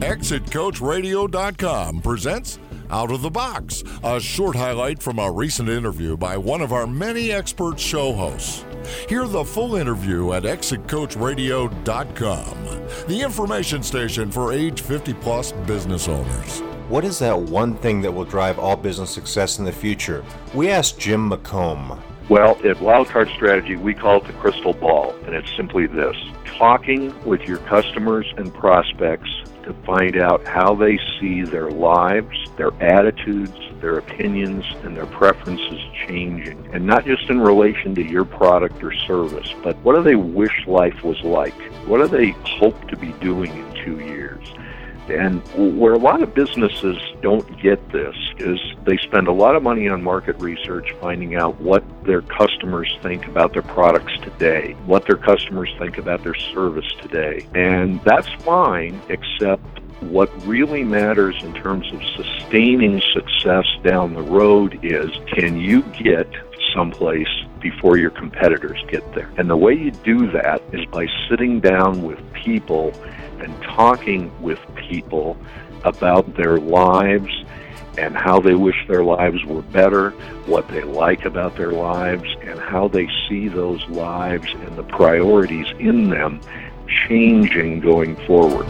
ExitCoachRadio.com presents Out of the Box, a short highlight from a recent interview by one of our many expert show hosts. Hear the full interview at ExitCoachRadio.com, the information station for age 50 plus business owners. What is that one thing that will drive all business success in the future? We asked Jim McComb. Well, at Wildcard Strategy, we call it the crystal ball, and it's simply this talking with your customers and prospects to find out how they see their lives, their attitudes, their opinions, and their preferences changing. And not just in relation to your product or service, but what do they wish life was like? What do they hope to be doing in two years? And where a lot of businesses don't get this is they spend a lot of money on market research finding out what their customers think about their products today, what their customers think about their service today. And that's fine, except what really matters in terms of sustaining success down the road is can you get someplace before your competitors get there? And the way you do that is by sitting down with people and talking with people about their lives and how they wish their lives were better, what they like about their lives, and how they see those lives and the priorities in them changing going forward.